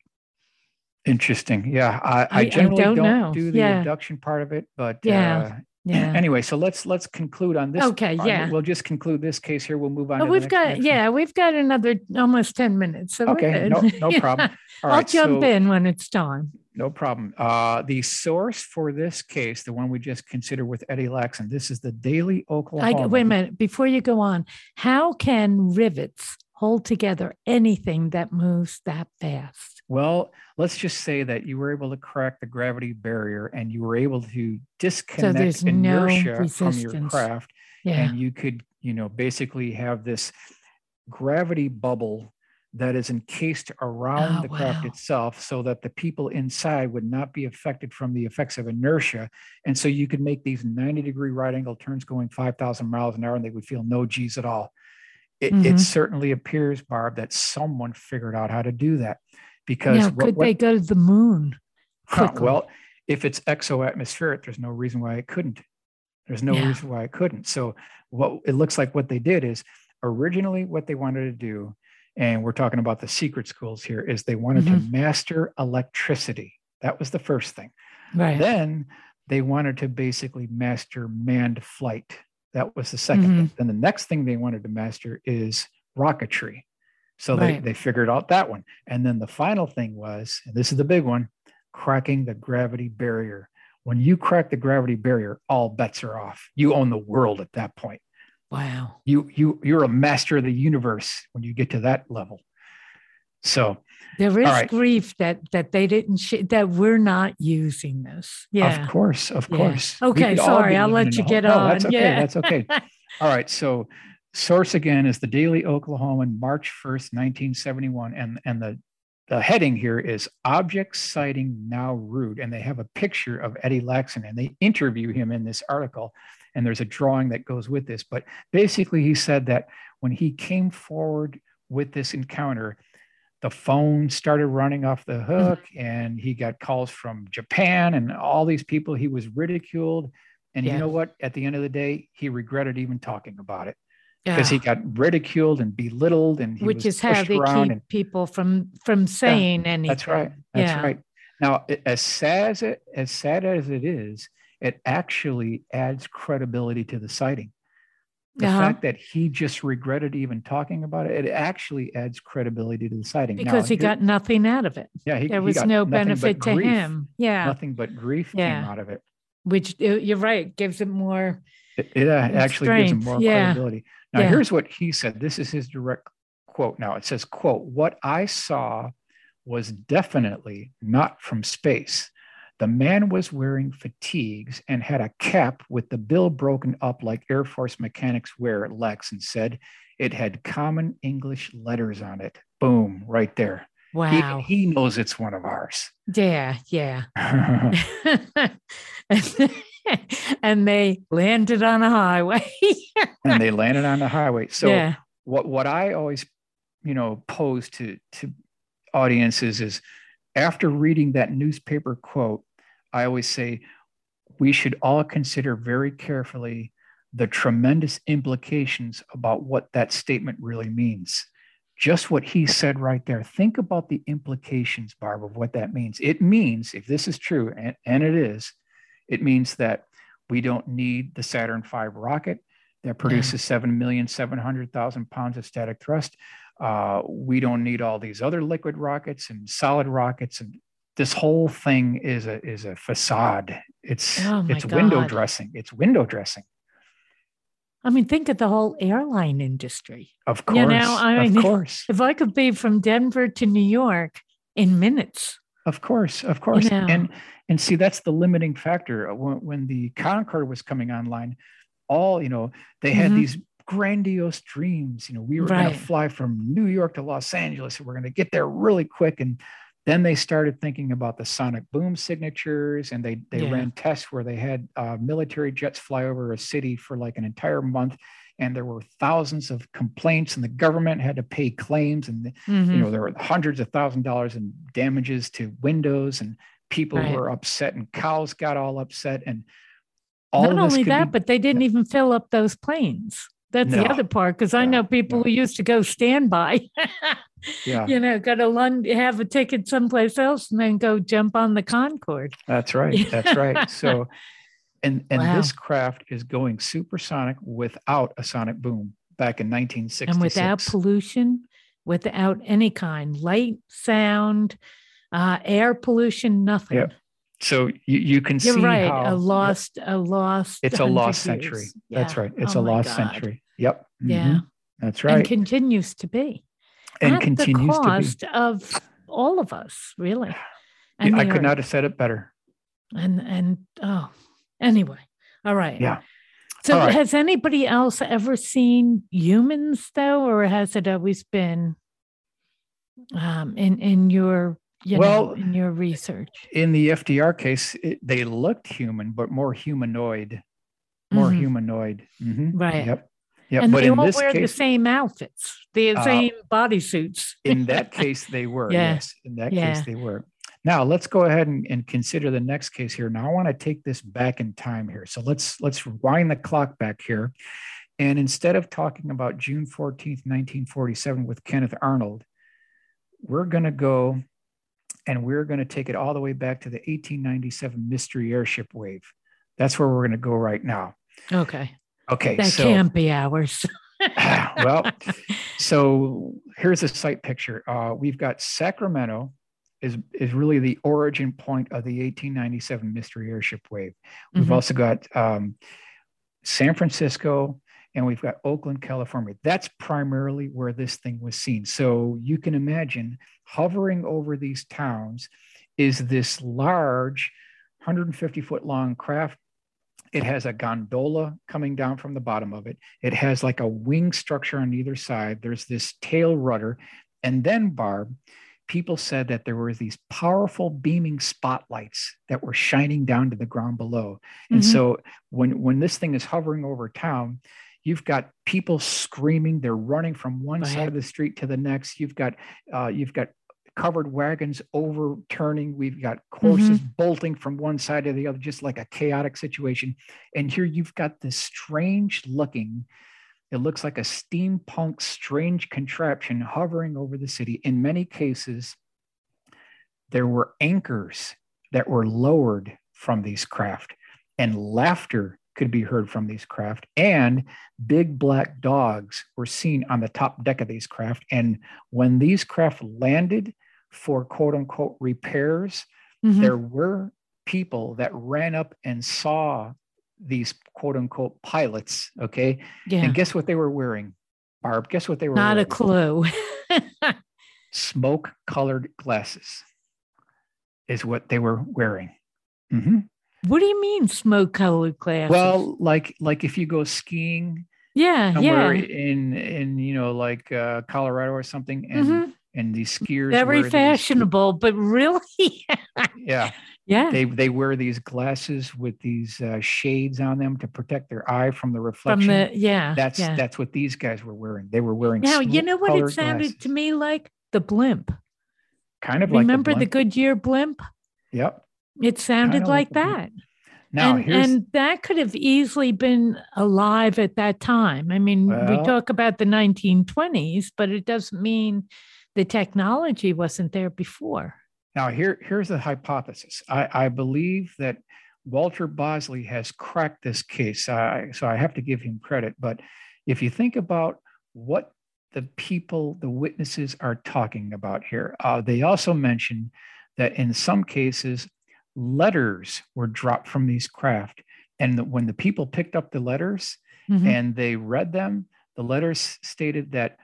Interesting. Yeah, I, I, I- I generally don't don't, do the Yeah. abduction part of it, but Yeah, uh, [CLEARS THROAT] Yeah. anyway, so let's let's conclude on this. Okay, yeah. we'll just conclude this case here. We'll move on. Oh, to we've next- got next one. yeah, we've got another almost ten minutes. So Okay, no- [LAUGHS] no problem. All I'll jump so- in when it's time. No problem. Uh, the source for this case, the one we just considered with Eddie Laxson, this is the Daily I, Oklahoma. wait a minute before you go on. How can rivets hold together anything that moves that fast? Well, let's just say that you were able to crack the gravity barrier and you were able to disconnect no inertia from your craft Yeah. and you could, you know, basically have this gravity bubble that is encased around Oh, the craft wow. itself so that the people inside would not be affected from the effects of inertia. And so you could make these 90 degree right angle turns going 5,000 miles an hour and they would feel no G's at all. It, Mhm. it certainly appears, Barb, that someone figured out how to do that because Now, what- could what- they go to the moon? Huh, well, if it's exoatmospheric, there's no reason why it couldn't. There's no Yeah. reason why it couldn't. So what it looks like what they did is originally what they wanted to do, and we're talking about the secret schools here, is they wanted to master electricity. That was the first thing. Right. Then they wanted to basically master manned flight. That was the 2nd Mhm. thing. Then the next thing they wanted to master is rocketry. So they, they figured out that one. And then the final thing was, and this is the big one, cracking the gravity barrier. When you crack the gravity barrier, all bets are off. You own the world at that point. Wow. You you you're a master of the universe when you get to that level. So there is right. grief that that they didn't sh- that we're not using this. Yeah. Of course, of yeah. course. Okay, sorry, I'll let you get on. That's okay. Yeah. That's okay. [LAUGHS] All right. So source again is the Daily Oklahoman, March 1st, 1971. And and the the heading here is object sighting now rued. And they have a picture of Eddie Laxson and they interview him in this article. And there's a drawing that goes with this. But basically, he said that when he came forward with this encounter, the phone started running off the mm-hmm. hook and he got calls from Japan and all these people. He was ridiculed. And yeah. you know what? At the end of the day, he regretted even talking about it because yeah. he got ridiculed and belittled and which is how they keep and, people from from saying yeah, anything. That's right. That's yeah. right. Now, as sad as it as sad as it is, it actually adds credibility to the sighting the uh-huh. fact that he just regretted even talking about it, it actually adds credibility to the sighting. Because now, he got nothing out of it. Yeah, he, there was he no benefit to grief. him. Yeah, nothing but grief yeah. came out of it. Which uh, you're right, gives it more. It, it uh, actually gives him more yeah. credibility. Now, yeah. here's what he said. This is his direct quote. Now it says, "quote What I saw was definitely not from space." The man was wearing fatigues and had a cap with the bill broken up like Air Force mechanics wear Laxson said it had common English letters on it. Boom, right there. Wow. He, he knows it's one of ours. Yeah, yeah. [LAUGHS] [LAUGHS] [LAUGHS] [LAUGHS] and they landed on a highway. [LAUGHS] and they landed on the highway. So yeah. what what I always, you know, pose to to audiences is after reading that newspaper quote, I always say we should all consider very carefully the tremendous implications about what that statement really means. Just what he said right there. Think about the implications, Barb, of what that means. It means, if this is true, and, and it is, it means that we don't need the Saturn V rocket that produces yeah. 7,700,000 pounds of static thrust. Uh, we don't need all these other liquid rockets and solid rockets and this whole thing is a is a facade. It's oh it's God. window dressing. It's window dressing. I mean, think of the whole airline industry. Of course, you know, I mean, of course. [LAUGHS] If I could be from Denver to New York in minutes. Of course, of course, you know. and and see that's the limiting factor. When, when the Concorde was coming online, all you know, they had mm-hmm. these grandiose dreams. You know, we were right. going to fly from New York to Los Angeles, and we're going to get there really quick, and then they started thinking about the sonic boom signatures, and they they yeah. ran tests where they had uh, military jets fly over a city for like an entire month, and there were thousands of complaints, and the government had to pay claims, and mm-hmm. you know there were hundreds of thousand dollars in damages to windows, and people right. were upset, and cows got all upset, and all not only that, be, but they didn't even fill up those planes. That's no. the other part because I know people no. who used to go standby. [LAUGHS] yeah. You know, go to London, have a ticket someplace else, and then go jump on the Concorde. That's right. [LAUGHS] That's right. So, and and wow. this craft is going supersonic without a sonic boom back in 1966. And without pollution, without any kind, light, sound, uh, air pollution, nothing. Yeah. So you, you can You're see right. How, a lost, a lost. It's a lost years. century. Yeah. That's right. It's oh a lost God. century. Yep. Yeah. Mm-hmm. That's right. And continues to be. And At continues the cost to be. Lost of all of us, really. Yeah, I could not have said it better. And and oh, anyway, all right. Yeah. So right. has anybody else ever seen humans though, or has it always been um, in in your you well know, in your research? In the FDR case, it, they looked human, but more humanoid, more mm-hmm. humanoid. Mm-hmm. Right. Yep. Yep. and but they won't wear case, the same outfits, the uh, same bodysuits. in that case, they [LAUGHS] were. yeah. Yes, in that yeah. case, they were. Now let's go ahead and, and, consider the next case here. Now I want to take this back in time here. So let's let's wind the clock back here. And instead of talking about June 14th, 1947 with Kenneth Arnold, we're going to go and we're going to take it all the way back to the 1897 mystery airship wave. That's where we're going to go right now. Okay. Okay. That so, can't be ours. [LAUGHS] well, [LAUGHS] so here's a site picture. Uh, we've got Sacramento is is really the origin point of the 1897 mystery airship wave. We've Mhm. also got um, San Francisco and we've got Oakland, California. That's primarily where this thing was seen. So you can imagine hovering over these towns is this large 150 foot long craft. It has a gondola coming down from the bottom of it. It has like a wing structure on either side. There's this tail rudder. And then, Barb, people said that there were these powerful beaming spotlights that were shining down to the ground below. And Mhm. so when, when this thing is hovering over town, you've got people screaming. They're running from one side of the street to the next. You've got uh, you've got covered wagons overturning. We've got horses bolting from one side to the other, just like a chaotic situation. And here you've got this strange looking, it looks like a steampunk strange contraption hovering over the city. In many cases, there were anchors that were lowered from these craft, and laughter could be heard from these craft, and big black dogs were seen on the top deck of these craft. And when these craft landed for quote unquote repairs, Mhm. there were people that ran up and saw these quote unquote pilots. Okay. yeah. And guess what they were wearing? Barb, guess what they were Not a clue. [LAUGHS] Smoke colored glasses is what they were wearing. Mhm. what do you mean smoke colored glasses? Well, like like if you go skiing yeah, somewhere yeah. in in you know like uh, Colorado or something, and Mhm. And these skiers Very wear these- fashionable, but really, [LAUGHS] yeah, yeah. they they wear these glasses with these uh, shades on them to protect their eye from the From reflection. the yeah. that's yeah. that's what these guys were wearing. They were wearing. Now you know what it sounded to me like the blimp. Kind of like Remember the, blimp. Goodyear blimp? Yep. It sounded Kinda like like the blimp. that. Now and, here's and that could have easily been alive at that time. I mean, we talk about the 1920s, but it doesn't mean the technology wasn't there before. Now, here, here's the hypothesis. I, I believe that Walter Bosley has cracked this case, I, so I have to give him credit. But if you think about what the people, the witnesses are talking about here, uh, they also mention that in some cases, letters were dropped from these craft. And that when the people picked up the letters Mhm. and they read them, the letters stated that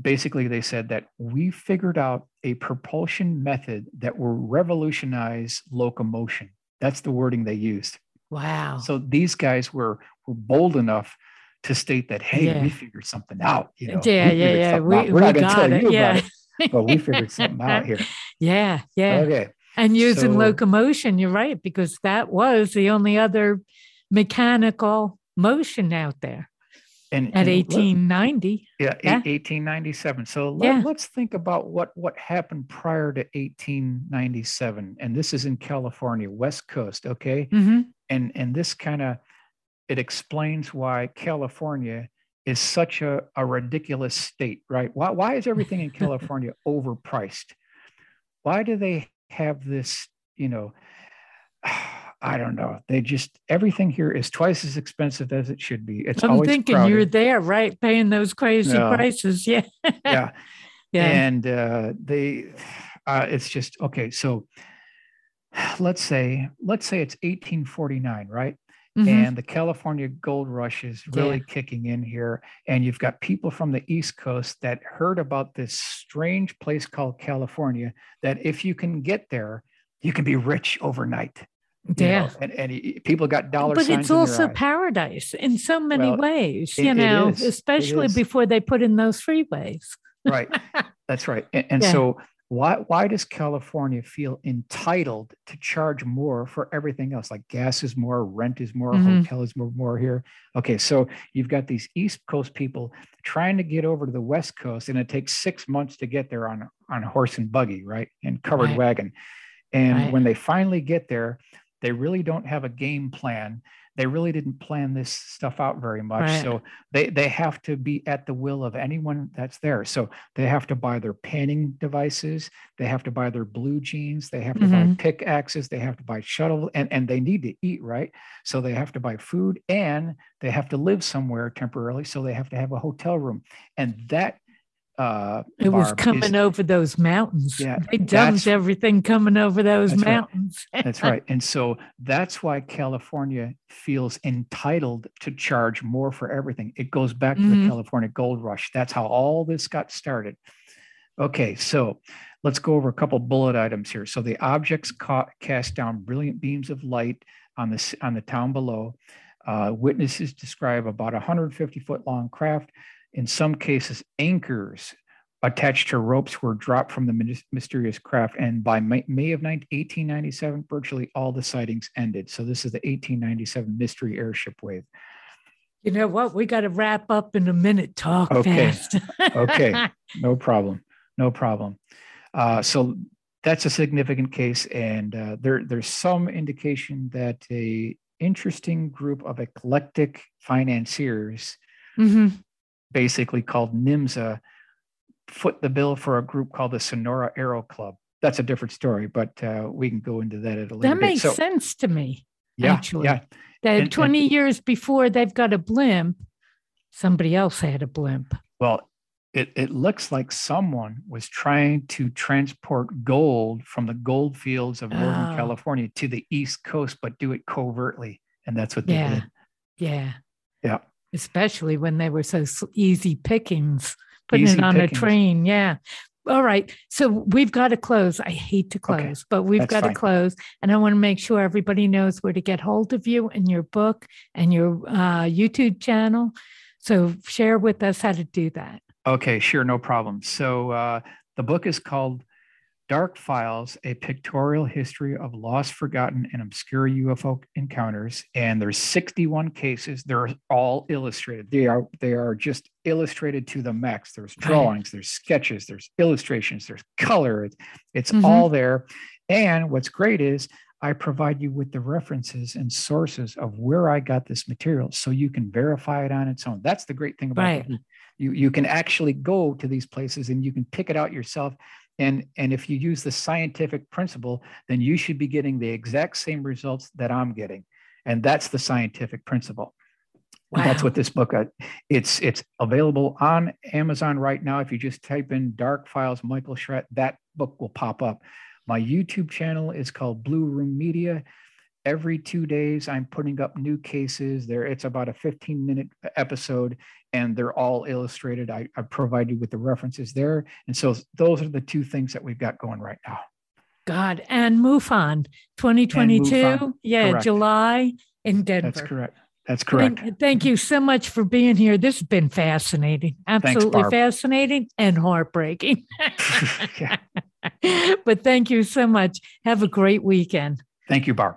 basically they said that we figured out a propulsion method that will revolutionize locomotion. That's the wording they used. Wow. So these guys were, were bold enough to state that, hey, Yeah. we figured something out. You know, yeah, yeah, yeah. We. We're we not gonna got tell it. you Yeah. about it, but we figured something out here. [LAUGHS] yeah, yeah. Okay. And using So- locomotion, you're right, because that was the only other mechanical motion out there And, at 1890. Yeah, Yeah. 1897. So let, Yeah. let's think about what what happened prior to 1897. And this is in California, West Coast, okay? Mhm. And and this kind of it explains why California is such a, a ridiculous state, right? Why why is everything in [LAUGHS] California overpriced? Why do they have this, you know, I don't know. They just everything here is twice as expensive as it should be. It's I'm thinking crowded. you're there, right? Paying those crazy No. prices. [LAUGHS] Yeah. yeah. Yeah. and uh, they uh, it's just okay so let's say let's say it's 1849 right Mhm. and the california gold rush is really Yeah. kicking in here and you've got people from the east coast that heard about this strange place called california that if you can get there you can be rich overnight you know, yeah. and, and y- people got dollar But signs it's also paradise in so many Well, ways, it- you know. Especially before they put in those freeways. right that's right and, and Yeah. so why why does california feel entitled to charge more for everything else like gas is more rent is more Mhm. hotel is more, more here okay so you've got these east coast people trying to get over to the west coast and it takes six months to get there on on horse and buggy right and covered Right. wagon and Right. when they finally get there they really don't have a game plan they really didn't plan this stuff out very much. Right. So they they have to be at the will of anyone that's there. So they have to buy their panning devices, they have to buy their blue jeans, they have to buy Mhm. pickaxes, they have to buy shuttle, and, and they need to eat, right? So they have to buy food and they have to live somewhere temporarily. So they have to have a hotel room. And that uh It was coming is- over those mountains. Yeah, they dumped everything coming over those That's right. mountains. [LAUGHS] That's right. And so that's why California feels entitled to charge more for everything. It goes back to Mhm. the California gold rush. That's how all this got started. Okay, so let's go over a couple bullet items here. So the objects ca- cast down brilliant beams of light on the, on the town below. Uh, witnesses describe about 150 foot long craft. In some cases, anchors attached to ropes were dropped from the mysterious craft. And by May, May of 19, 1897, virtually all the sightings ended. So this is the 1897 mystery airship wave. You know what? We got to wrap up in a minute. Talk Okay. fast. Okay. [LAUGHS] No problem. No problem. Uh, so that's a significant case, and uh, there there's some indication that a interesting group of eclectic financiers, hmm basically called NYMZA, foot the bill for a group called the Sonora Aero Club. That's a different story, but uh, we can go into that at a later That makes So, sense to me. yeah, actually. yeah, That And- and- 20 years before they've got a blimp, somebody else had a blimp. Well, it, it looks like someone was trying to transport gold from the gold fields of Northern Oh. California to the East Coast, but do it covertly. And that's what they Yeah. did. Yeah. Yeah. Especially when they were so easy pickings, putting Easy it on pickings. a train. Yeah. All right. So we've got to close. I hate to Okay, close, but we've that's got fine. to close. And I want to make sure everybody knows where to get hold of you and your book and your uh, YouTube channel. So share with us how to do that. Okay, sure, no problem. So uh, the book is called Dark Files: A Pictorial History of Lost, Forgotten, and Obscure UFO Encounters. And there's 61 cases. They're all illustrated. They are they are just illustrated to the max. There's drawings, there's sketches, there's illustrations, there's color. It's, Mhm. all there. And what's great is I provide you with the references and sources of where I got this material so you can verify it on its own. That's the great thing about Right. book you you can actually go to these places and you can pick it out yourself and and if you use the scientific principle then you should be getting the exact same results that i'm getting. And that's the scientific principle. And that's what this book uh, it's it's available on amazon right now. If you just type in dark files michael Schratt, that book will pop up. My youtube channel is called blue room media every two days i'm putting up new cases there it's about a 15 minute episode and they're all illustrated I, I provide you with the references there and so those are the two things that we've got going right now God. And MUFON 2022. MUFON, Yeah. correct. July in Denver. that's correct that's correct Thank, thank you so much for being here. This has been fascinating, absolutely Barb. fascinating and heartbreaking. [LAUGHS] [LAUGHS] But thank you so much. Have a great weekend. thank you barb